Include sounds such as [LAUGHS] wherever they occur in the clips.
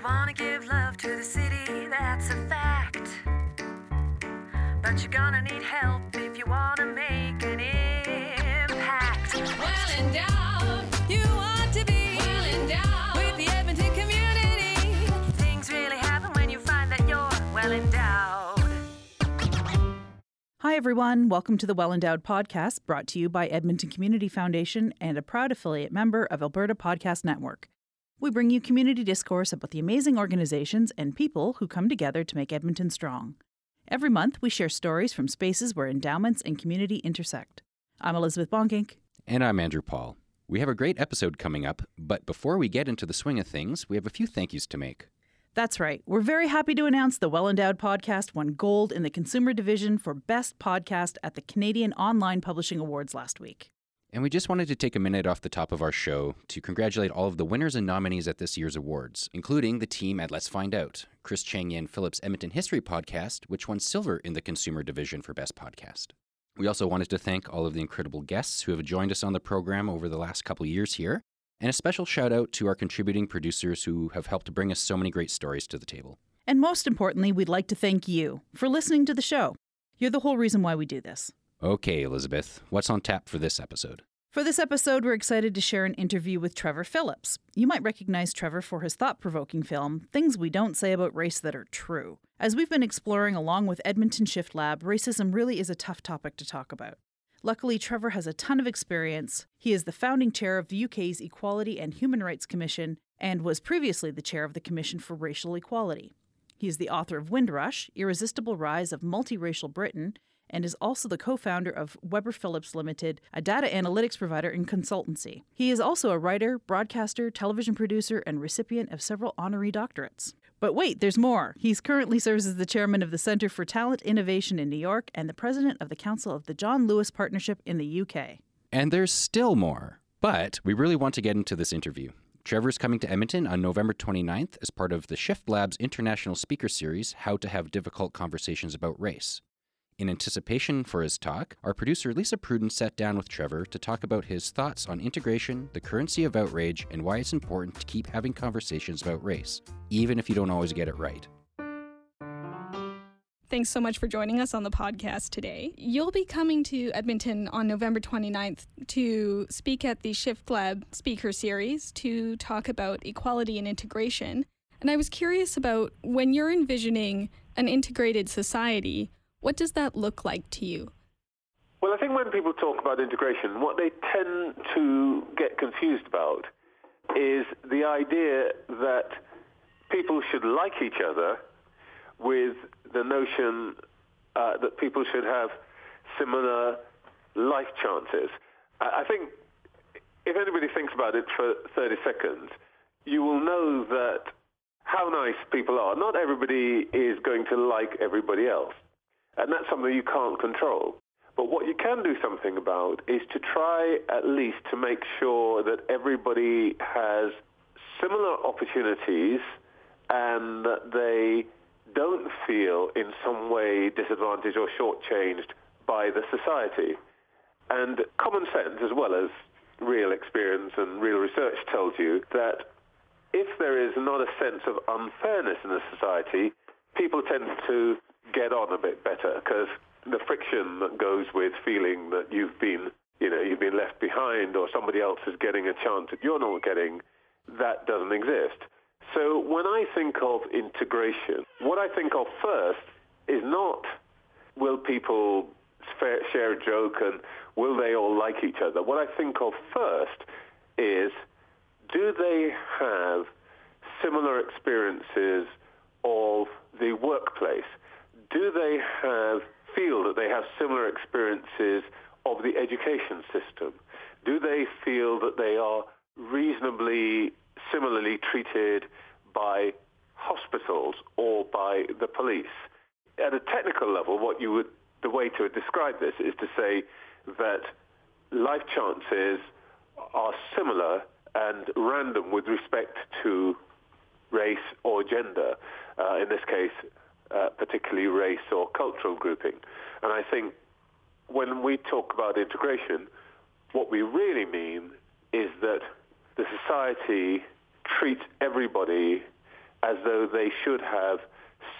You wanna give love to the city, that's a fact. But you're gonna need help if you wanna make an impact. Well endowed, you want to be well endowed with the Edmonton community. Things really happen when you find that you're well endowed. Hi, everyone. Welcome to the Well Endowed Podcast, brought to you by Edmonton Community Foundation and a proud affiliate member of Alberta Podcast Network. We bring you community discourse about the amazing organizations and people who come together to make Edmonton strong. Every month, we share stories from spaces where endowments and community intersect. I'm Elizabeth Bonkink. And I'm Andrew Paul. We have a great episode coming up, but before we get into the swing of things, we have a few thank yous to make. That's right. We're very happy to announce the Well Endowed Podcast won gold in the Consumer Division for Best Podcast at the Canadian Online Publishing Awards last week. And we just wanted to take a minute off the top of our show to congratulate all of the winners and nominees at this year's awards, including the team at Let's Find Out, Chris Chang Yen Phillips Edmonton History Podcast, which won silver in the Consumer Division for Best Podcast. We also wanted to thank all of the incredible guests who have joined us on the program over the last couple years here, and a special shout out to our contributing producers who have helped bring us so many great stories to the table. And most importantly, we'd like to thank you for listening to the show. You're the whole reason why we do this. Okay, Elizabeth, what's on tap for this episode? For this episode, we're excited to share an interview with Trevor Phillips. You might recognize Trevor for his thought provoking film, Things We Don't Say About Race That Are True. As we've been exploring along with Edmonton Shift Lab, racism really is a tough topic to talk about. Luckily, Trevor has a ton of experience. He is the founding chair of the UK's Equality and Human Rights Commission and was previously the chair of the Commission for Racial Equality. He is the author of Windrush, Irresistible Rise of Multiracial Britain, and is also the co founder of Webber Phillips Limited, a data analytics provider and consultancy. He is also a writer, broadcaster, television producer, and recipient of several honorary doctorates. But wait, there's more. He currently serves as the chairman of the Center for Talent Innovation in New York and the president of the Council of the John Lewis Partnership in the UK. And there's still more. But we really want to get into this interview. Trevor's coming to Edmonton on November 29th as part of the Shift Labs International Speaker Series How to Have Difficult Conversations About Race. In anticipation for his talk, our producer Lisa Pruden sat down with Trevor to talk about his thoughts on integration, the currency of outrage, and why it's important to keep having conversations about race, even if you don't always get it right. Thanks so much for joining us on the podcast today. You'll be coming to Edmonton on November 29th to speak at the Shift Lab Speaker Series to talk about equality and integration. And I was curious about when you're envisioning an integrated society, what does that look like to you? Well, I think when people talk about integration, what they tend to get confused about is the idea that people should like each other with the notion uh, that people should have similar life chances. I think if anybody thinks about it for 30 seconds, you will know that how nice people are. Not everybody is going to like everybody else. And that's something you can't control. But what you can do something about is to try at least to make sure that everybody has similar opportunities and that they don't feel in some way disadvantaged or shortchanged by the society. And common sense, as well as real experience and real research, tells you that if there is not a sense of unfairness in the society, people tend to get on a bit better because the friction that goes with feeling that you've been, you know, you've been left behind or somebody else is getting a chance that you're not getting, that doesn't exist. So when I think of integration, what I think of first is not will people share a joke and will they all like each other. What I think of first is do they have similar experiences of the workplace? Do they have feel that they have similar experiences of the education system? Do they feel that they are reasonably similarly treated by hospitals or by the police? At a technical level, what you would the way to describe this is to say that life chances are similar and random with respect to race or gender. Uh, in this case, uh, particularly race or cultural grouping. And I think when we talk about integration, what we really mean is that the society treats everybody as though they should have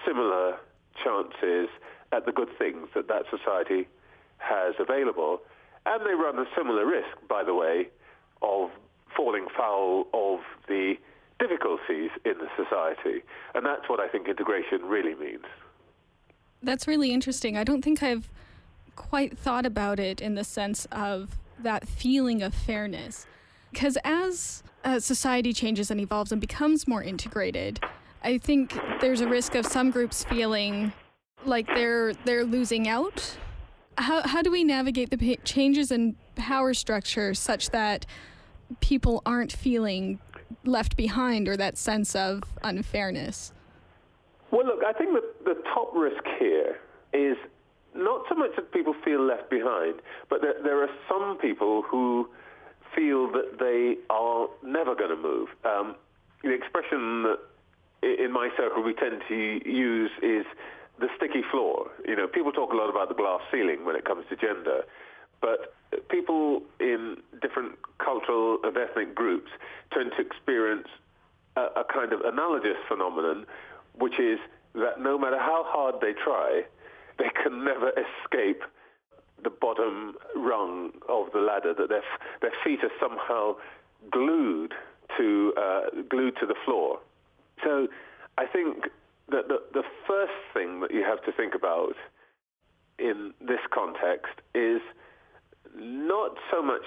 similar chances at the good things that that society has available. And they run a similar risk, by the way, of falling foul of the difficulties in the society. And that's what I think integration really means. That's really interesting. I don't think I've quite thought about it in the sense of that feeling of fairness. Because as uh, society changes and evolves and becomes more integrated, I think there's a risk of some groups feeling like they're they're losing out. How how do we navigate the changes in power structure such that people aren't feeling left behind or that sense of unfairness? Well, look, I think that the top risk here is not so much that people feel left behind, but that there are some people who feel that they are never going to move. Um, the expression that in my circle we tend to use is the sticky floor. You know, people talk a lot about the glass ceiling when it comes to gender, but people in different cultural and ethnic groups tend to experience a, a kind of analogous phenomenon, which is that no matter how hard they try, they can never escape the bottom rung of the ladder, that their, their feet are somehow glued to, uh, glued to the floor. So I think that the, the first thing that you have to think about in this context is not so much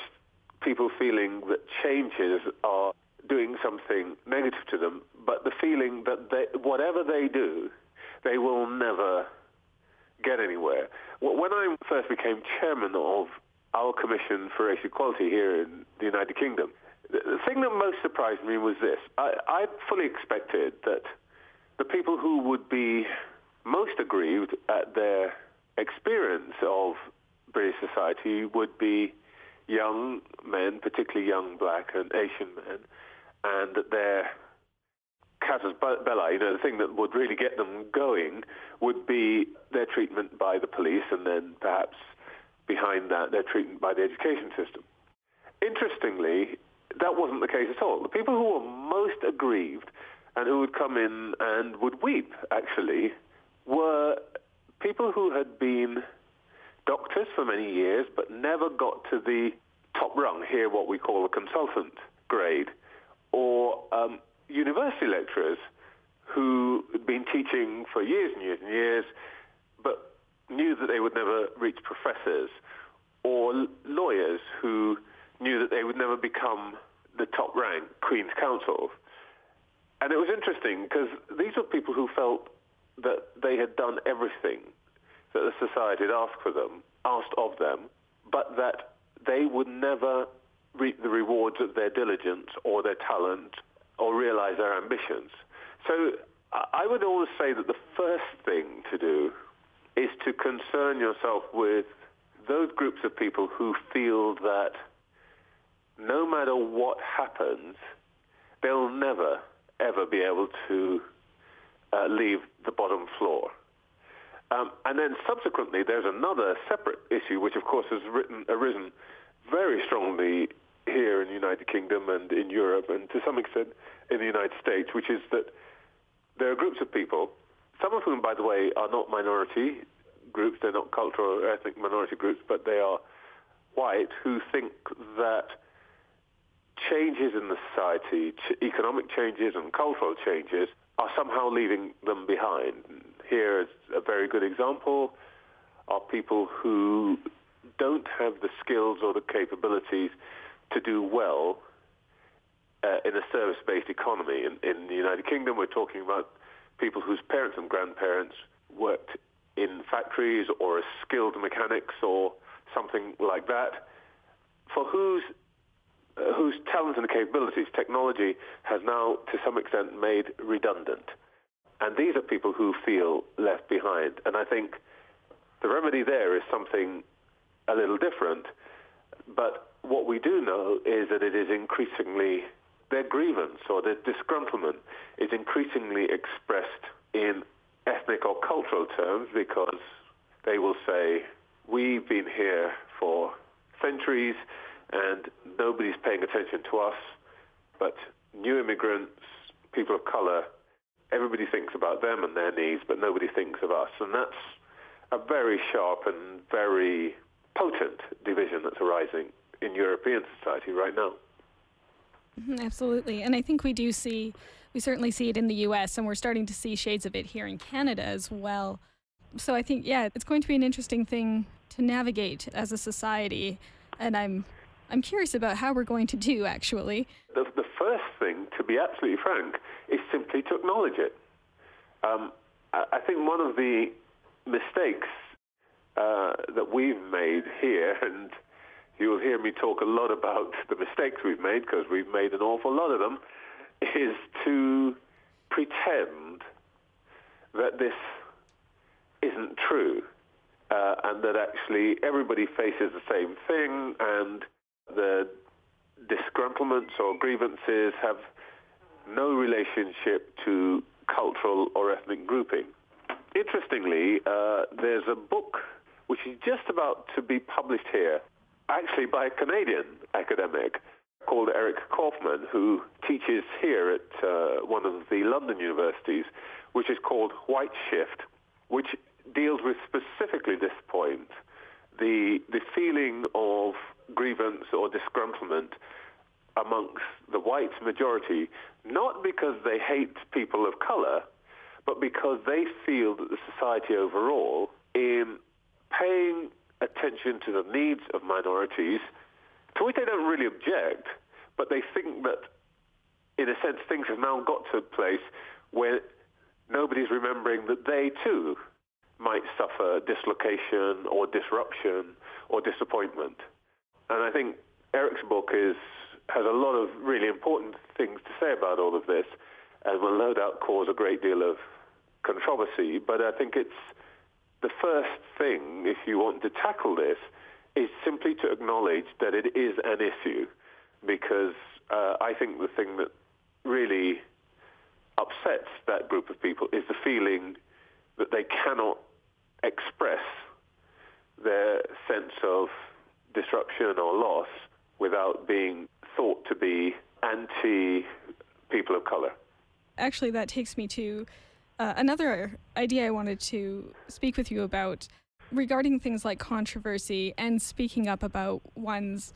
people feeling that changes are doing something negative to them, but the feeling that they, whatever they do, they will never get anywhere. When I first became chairman of our Commission for Race Equality here in the United Kingdom, the thing that most surprised me was this. I, I fully expected that the people who would be most aggrieved at their experience of British society would be young men, particularly young black and Asian men, and that their casus belli, you know, the thing that would really get them going would be their treatment by the police and then perhaps behind that their treatment by the education system. Interestingly, that wasn't the case at all. The people who were most aggrieved and who would come in and would weep, actually, were people who had been doctors for many years but never got to the top rung, here what we call a consultant grade, or um, university lecturers who had been teaching for years and years and years but knew that they would never reach professors, or lawyers who knew that they would never become the top rank Queen's Counsel. And it was interesting because these were people who felt that they had done everything that the society had asked for them, asked of them, but that they would never reap the rewards of their diligence or their talent or realize their ambitions. So I would always say that the first thing to do is to concern yourself with those groups of people who feel that no matter what happens, they'll never, ever be able to uh, leave the bottom floor. Um, and then subsequently, there's another separate issue, which of course has written, arisen very strongly here in the United Kingdom and in Europe, and to some extent in the United States, which is that there are groups of people, some of whom, by the way, are not minority groups, they're not cultural or ethnic minority groups, but they are white, who think that changes in the society, economic changes and cultural changes, are somehow leaving them behind. Here is a very good example of people who don't have the skills or the capabilities to do well uh, in a service-based economy. In, in the United Kingdom, we're talking about people whose parents and grandparents worked in factories or as skilled mechanics or something like that, for whose uh, whose talents and capabilities technology has now, to some extent, made redundant. And these are people who feel left behind. And I think the remedy there is something a little different. But what we do know is that it is increasingly, their grievance or their disgruntlement is increasingly expressed in ethnic or cultural terms because they will say, we've been here for centuries and nobody's paying attention to us, but new immigrants, people of color, everybody thinks about them and their needs, but nobody thinks of us. And that's a very sharp and very potent division that's arising in European society right now. Mm-hmm, absolutely. And I think we do see, we certainly see it in the US, and we're starting to see shades of it here in Canada as well. So I think, yeah, it's going to be an interesting thing to navigate as a society. And I'm, I'm curious about how we're going to do, actually. The, the first thing, to be absolutely frank, is simply to acknowledge it. Um, I, I think one of the mistakes uh, that we've made here, and you'll hear me talk a lot about the mistakes we've made because we've made an awful lot of them, is to pretend that this isn't true uh, and that actually everybody faces the same thing and the disgruntlements or grievances have no relationship to cultural or ethnic grouping. Interestingly, uh, there's a book which is just about to be published here, actually by a Canadian academic called Eric Kaufmann, who teaches here at uh, one of the London universities, which is called White Shift, which deals with specifically this point, the, the feeling of grievance or disgruntlement amongst the white majority, not because they hate people of color, but because they feel that the society overall, in paying attention to the needs of minorities, to which they don't really object, but they think that, in a sense, things have now got to a place where nobody's remembering that they too might suffer dislocation or disruption or disappointment. And I think Eric's book is has a lot of really important things to say about all of this and will no doubt cause a great deal of controversy. But I think it's the first thing, if you want to tackle this, is simply to acknowledge that it is an issue because uh, I think the thing that really upsets that group of people is the feeling that they cannot express their sense of disruption or loss without being thought to be anti people of color. Actually, that takes me to uh, another idea I wanted to speak with you about regarding things like controversy and speaking up about one's,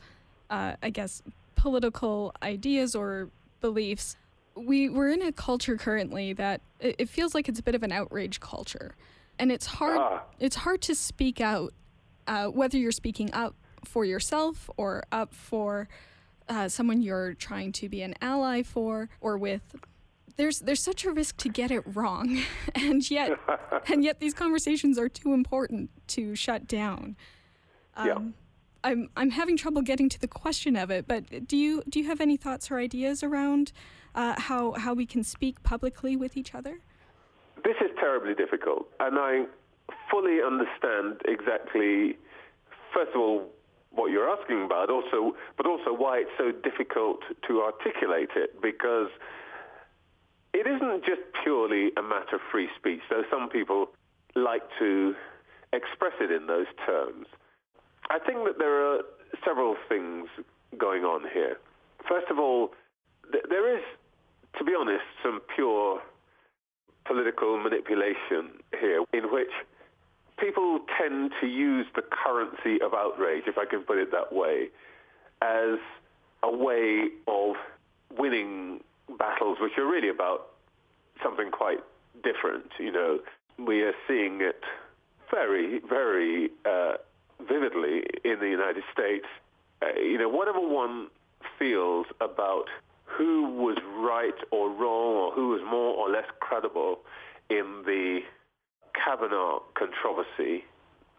uh, I guess, political ideas or beliefs. We, we're in a culture currently that it, it feels like it's a bit of an outrage culture. And it's hard, ah. it's hard to speak out, uh, whether you're speaking up for yourself or up for uh, someone you're trying to be an ally for or with there's there's such a risk to get it wrong [LAUGHS] and yet [LAUGHS] and yet these conversations are too important to shut down um, yeah. I'm I'm having trouble getting to the question of it, but do you do you have any thoughts or ideas around uh, how how we can speak publicly with each other? This is terribly difficult, and I fully understand exactly. First of all, what you're asking about, also, but also why it's so difficult to articulate it, because it isn't just purely a matter of free speech, though some people like to express it in those terms. I think that there are several things going on here. First of all, th- there is, to be honest, some pure political manipulation here in which people tend to use the currency of outrage, if I can put it that way, as a way of winning battles which are really about something quite different. You know, we are seeing it very, very uh, vividly in the United States. Uh, you know, whatever one feels about who was right or wrong or who was more or less credible in the Kavanaugh controversy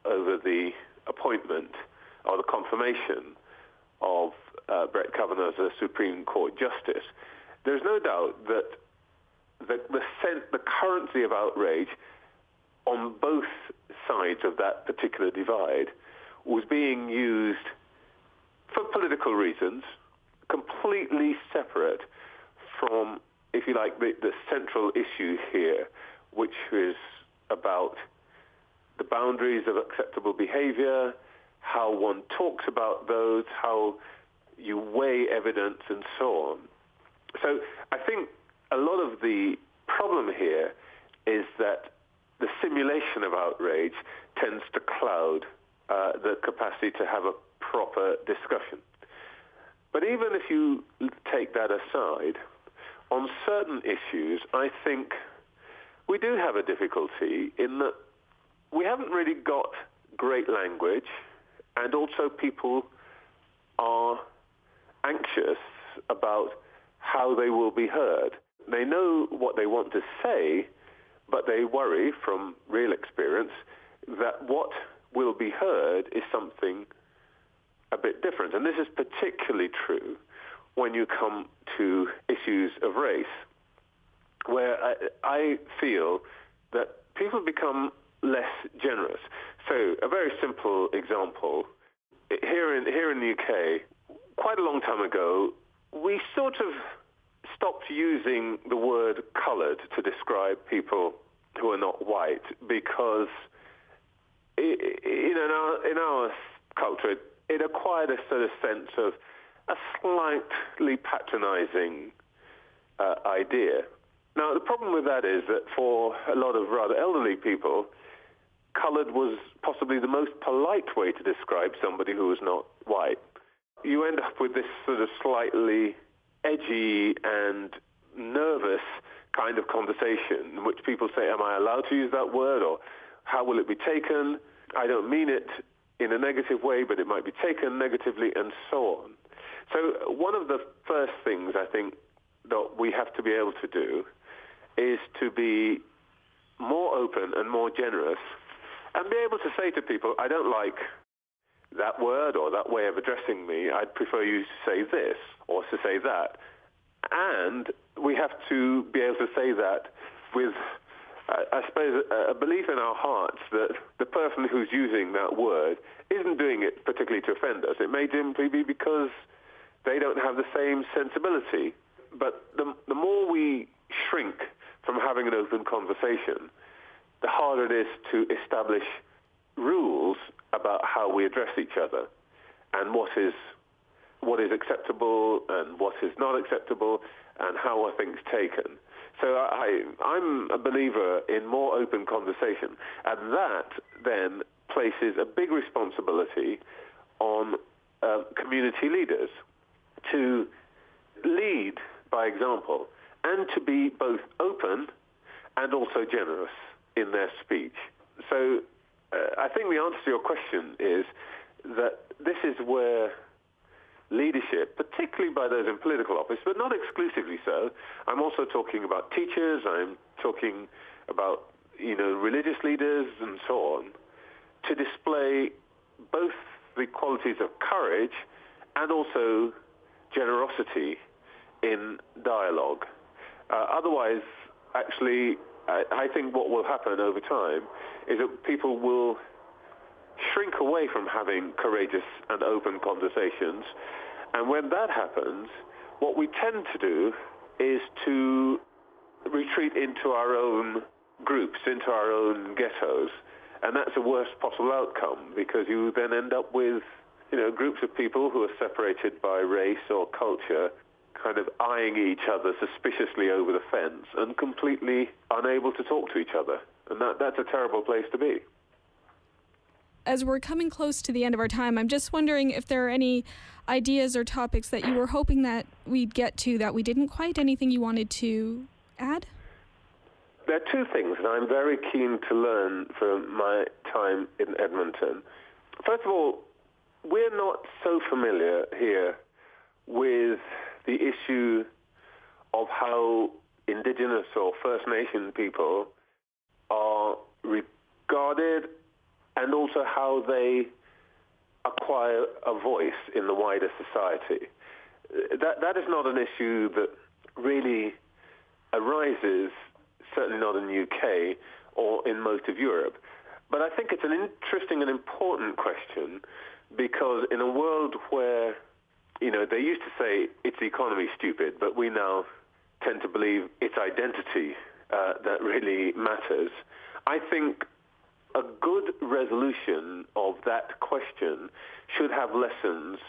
over the appointment or the confirmation of uh, Brett Kavanaugh as a Supreme Court justice, there's no doubt that the, the, the currency of outrage on both sides of that particular divide was being used for political reasons, completely separate from, if you like, the, the central issue here, which is about the boundaries of acceptable behavior, how one talks about those, how you weigh evidence, and so on. So I think a lot of the problem here is that the simulation of outrage tends to cloud uh, the capacity to have a proper discussion. But even if you take that aside, on certain issues, I think we do have a difficulty in that we haven't really got great language, and also people are anxious about how they will be heard. They know what they want to say, but they worry from real experience that what will be heard is something a bit different. And this is particularly true when you come to issues of race, where I, I feel that people become less generous. So a very simple example, here in, here in the UK, quite a long time ago, we sort of stopped using the word coloured to describe people who are not white because it, in, our, in our culture, it acquired a sort of sense of a slightly patronizing uh, idea. Now, the problem with that is that for a lot of rather elderly people, colored was possibly the most polite way to describe somebody who was not white. You end up with this sort of slightly edgy and nervous kind of conversation in which people say, am I allowed to use that word? Or how will it be taken? I don't mean it in a negative way, but it might be taken negatively and so on. So one of the first things I think that we have to be able to do is to be more open and more generous and be able to say to people, I don't like that word or that way of addressing me. I'd prefer you to say this or to say that. And we have to be able to say that with, uh, I suppose, a belief in our hearts that the person who's using that word isn't doing it particularly to offend us. It may simply be because they don't have the same sensibility. But the, the more we shrink from having an open conversation, the harder it is to establish rules about how we address each other and what is what is acceptable and what is not acceptable and how are things taken. So I, I'm a believer in more open conversation, and that then places a big responsibility on uh, community leaders to lead by example and to be both open and also generous in their speech. So uh, I think the answer to your question is that this is where leadership, particularly by those in political office, but not exclusively so. I'm also talking about teachers. I'm talking about you know religious leaders and so on, to display both the qualities of courage and also generosity in dialogue. Uh, otherwise, actually, I, I think what will happen over time is that people will shrink away from having courageous and open conversations. And when that happens, what we tend to do is to retreat into our own groups, into our own ghettos. And that's the worst possible outcome because you then end up with, you know, groups of people who are separated by race or culture kind of eyeing each other suspiciously over the fence and completely unable to talk to each other. And that, that's a terrible place to be. As we're coming close to the end of our time, I'm just wondering if there are any ideas or topics that you were hoping that we'd get to that we didn't quite. Anything you wanted to add? There are two things that I'm very keen to learn from my time in Edmonton. First of all, we're not so familiar here with the issue of how Indigenous or First Nation people are regarded and also how they acquire a voice in the wider society. That, that is not an issue that really arises, certainly not in the UK or in most of Europe. But I think it's an interesting and important question because in a world where you know, they used to say it's the economy stupid, but we now tend to believe it's identity uh, that really matters. I think a good resolution of that question should have lessons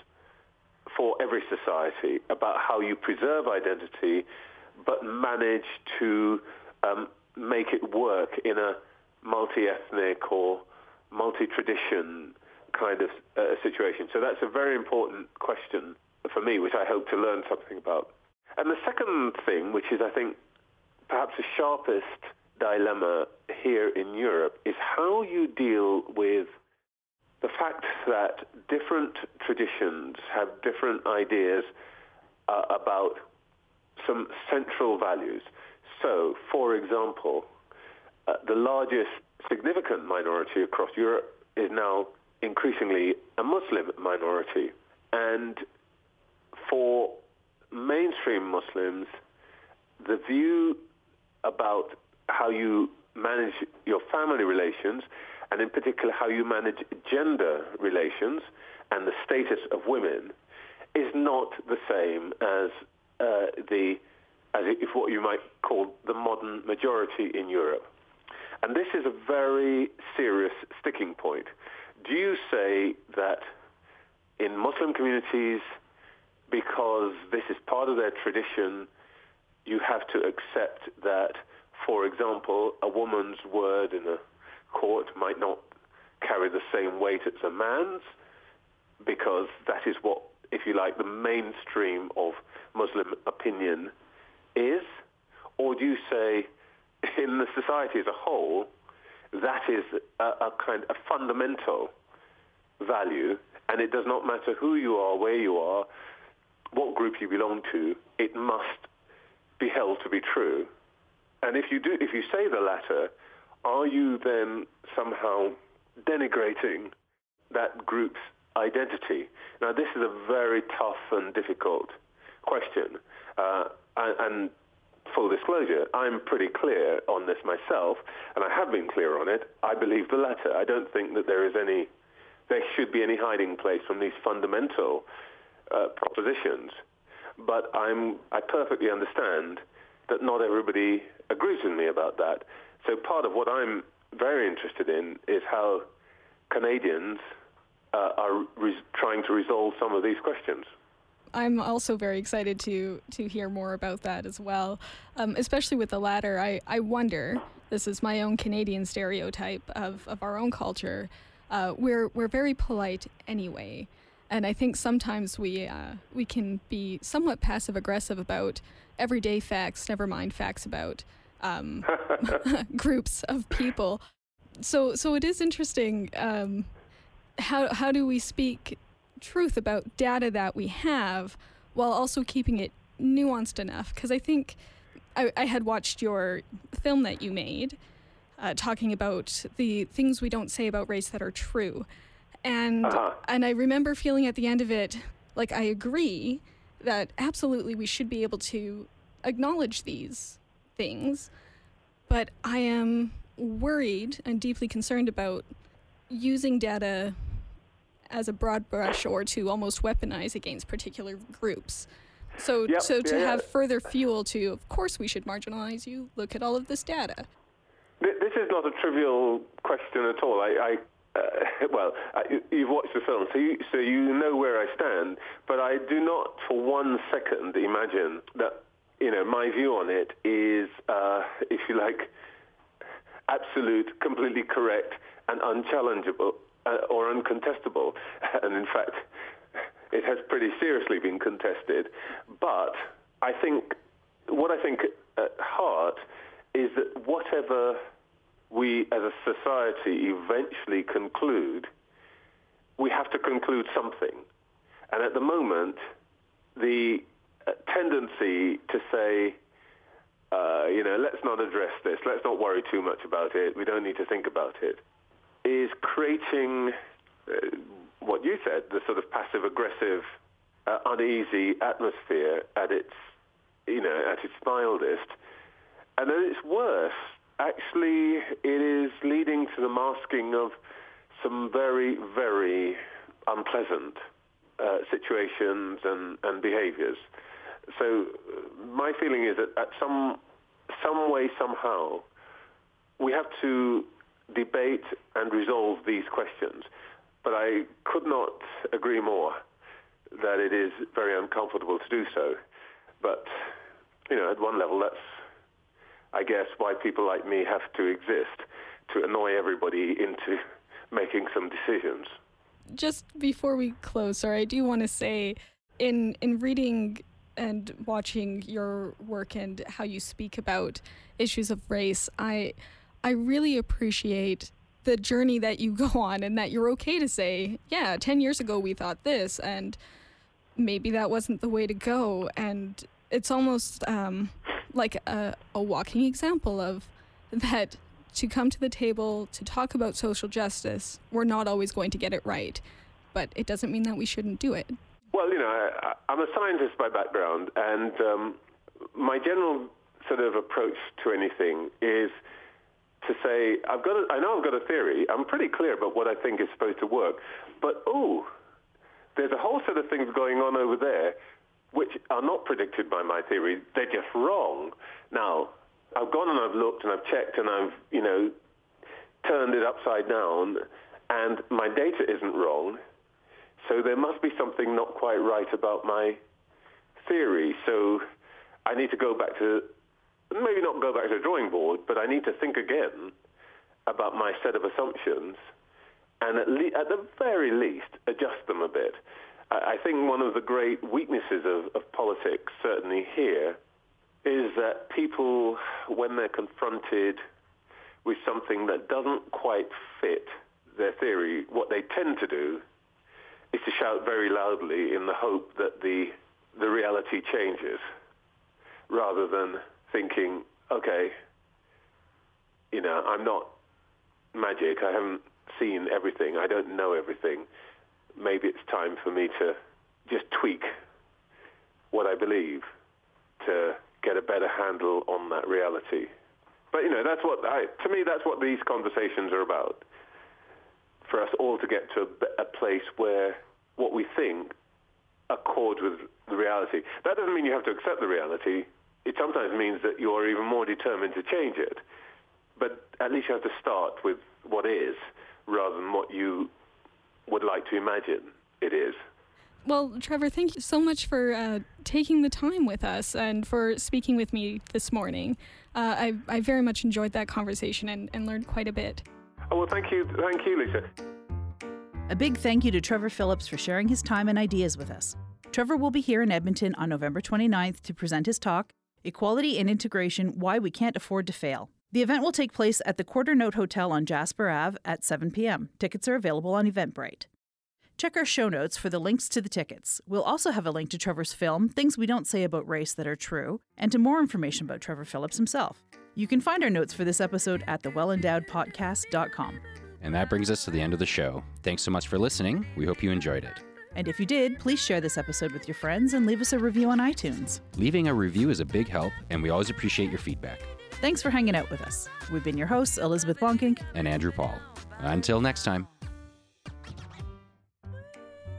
for every society about how you preserve identity but manage to um, make it work in a multi-ethnic or multi-tradition kind of uh, situation? So that's a very important question for me, which I hope to learn something about. And the second thing, which is I think perhaps the sharpest dilemma here in Europe, is how you deal with the fact that different traditions have different ideas uh, about some central values. So, for example, uh, the largest significant minority across Europe is now increasingly a Muslim minority. And for mainstream Muslims, the view about how you manage your family relations, and in particular how you manage gender relations and the status of women, is not the same as uh, the as if what you might call the modern majority in Europe. And this is a very serious sticking point. Do you say that in Muslim communities, because this is part of their tradition, you have to accept that, for example, a woman's word in a court might not carry the same weight as a man's, because that is what, if you like, the mainstream of Muslim opinion is? Or do you say, in the society as a whole, that is a, a kind of fundamental value, and it does not matter who you are, where you are, what group you belong to, it must be held to be true. And if you do, if you say the latter, are you then somehow denigrating that group's identity? Now, this is a very tough and difficult question. Uh, and, and full disclosure, I'm pretty clear on this myself, and I have been clear on it. I believe the latter. I don't think that there is any, there should be any hiding place from these fundamental uh, propositions. But I'm, I perfectly understand that not everybody agrees with me about that. So part of what I'm very interested in is how Canadians uh, are re- trying to resolve some of these questions. I'm also very excited to to hear more about that as well, um, especially with the latter. I, I wonder. This is my own Canadian stereotype of, of our own culture. Uh, we're we're very polite anyway, and I think sometimes we uh, we can be somewhat passive aggressive about everyday facts, never mind facts about um, [LAUGHS] [LAUGHS] groups of people. So so it is interesting. Um, how how do we speak truth about data that we have while also keeping it nuanced enough. Because I think I, I, had watched your film that you made uh, talking about the things we don't say about race that are true. And, uh-huh. and I remember feeling at the end of it like I agree that absolutely we should be able to acknowledge these things, but I am worried and deeply concerned about using data as a broad brush or to almost weaponize against particular groups. So, yep, so to yeah, have yeah. further fuel to, of course, we should marginalize you. Look at all of this data. This is not a trivial question at all. I, I uh, [LAUGHS] well, I, you've watched the film, so you, so you know where I stand. But I do not, for one second, imagine that you know my view on it is, uh, [LAUGHS] if you like, absolute, completely correct, and unchallengeable uh, or uncontestable. [LAUGHS] And in fact, [LAUGHS] it has pretty seriously been contested. But I think what I think at heart is that whatever we as a society eventually conclude, we have to conclude something. And at the moment, the uh, tendency to say, uh, you know, let's not address this, let's not worry too much about it, we don't need to think about it, is creating uh, what you said, the sort of passive-aggressive, uh, uneasy atmosphere at its, you know, at its mildest. And then its worse. actually, it is leading to the masking of some very, very unpleasant uh, situations and, and behaviors. So my feeling is that at some, some way, somehow, we have to debate and resolve these questions. But I could not agree more that it is very uncomfortable to do so. But, you know, at one level, that's, I guess, why people like me have to exist to annoy everybody into [LAUGHS] making some decisions. Just before we close, sorry, I do want to say in in reading and watching your work and how you speak about issues of race, I I really appreciate the journey that you go [LAUGHS] on and that you're okay to say, yeah, 10 years ago we thought this and maybe that wasn't the way to go and it's almost um, like a, a walking example of that to come to the table to talk about social justice, we're not always going to get it right, but it doesn't mean that we shouldn't do it. Well, you know, I, I'm a scientist by background, and um, my general sort of approach to anything is to say, I've got, a, I know I've got a theory. I'm pretty clear about what I think is supposed to work, but oh, there's a whole set of things going on over there which are not predicted by my theory. They're just wrong. Now, I've gone and I've looked and I've checked and I've, you know, turned it upside down and my data isn't wrong. So there must be something not quite right about my theory. So I need to go back to, maybe not go back to the drawing board, but I need to think again about my set of assumptions and at, le- at the very least adjust them a bit. I, I think one of the great weaknesses of, of politics, certainly here, is that people, when they're confronted with something that doesn't quite fit their theory, what they tend to do is to shout very loudly in the hope that the, the reality changes, rather than thinking, okay, you know, I'm not magic. I haven't seen everything. I don't know everything. Maybe it's time for me to just tweak what I believe to get a better handle on that reality. But you know, that's what I, to me, that's what these conversations are about. For us all to get to a, a place where what we think accords with the reality. That doesn't mean you have to accept the reality. It sometimes means that you're even more determined to change it. But at least you have to start with what is rather than what you would like to imagine it is. Well, Trevor, thank you so much for uh, taking the time with us and for speaking with me this morning. Uh, I, I very much enjoyed that conversation and, and learned quite a bit. Oh, well, thank you. Thank you, Lisa. A big thank you to Trevor Phillips for sharing his time and ideas with us. Trevor will be here in Edmonton on November 29th to present his talk, Equality and Integration Why We Can't Afford to Fail. The event will take place at the Quarter Note Hotel on Jasper Ave at 7 p.m. Tickets are available on Eventbrite. Check our show notes for the links to the tickets. We'll also have a link to Trevor's film, Things We Don't Say About Race That Are True, and to more information about Trevor Phillips himself. You can find our notes for this episode at thewellendowedpodcast.com. And that brings us to the end of the show. Thanks so much for listening. We hope you enjoyed it. And if you did, please share this episode with your friends and leave us a review on iTunes. Leaving a review is a big help, and we always appreciate your feedback. Thanks for hanging out with us. We've been your hosts, Elizabeth Bonkink. And Andrew Paul. Until next time.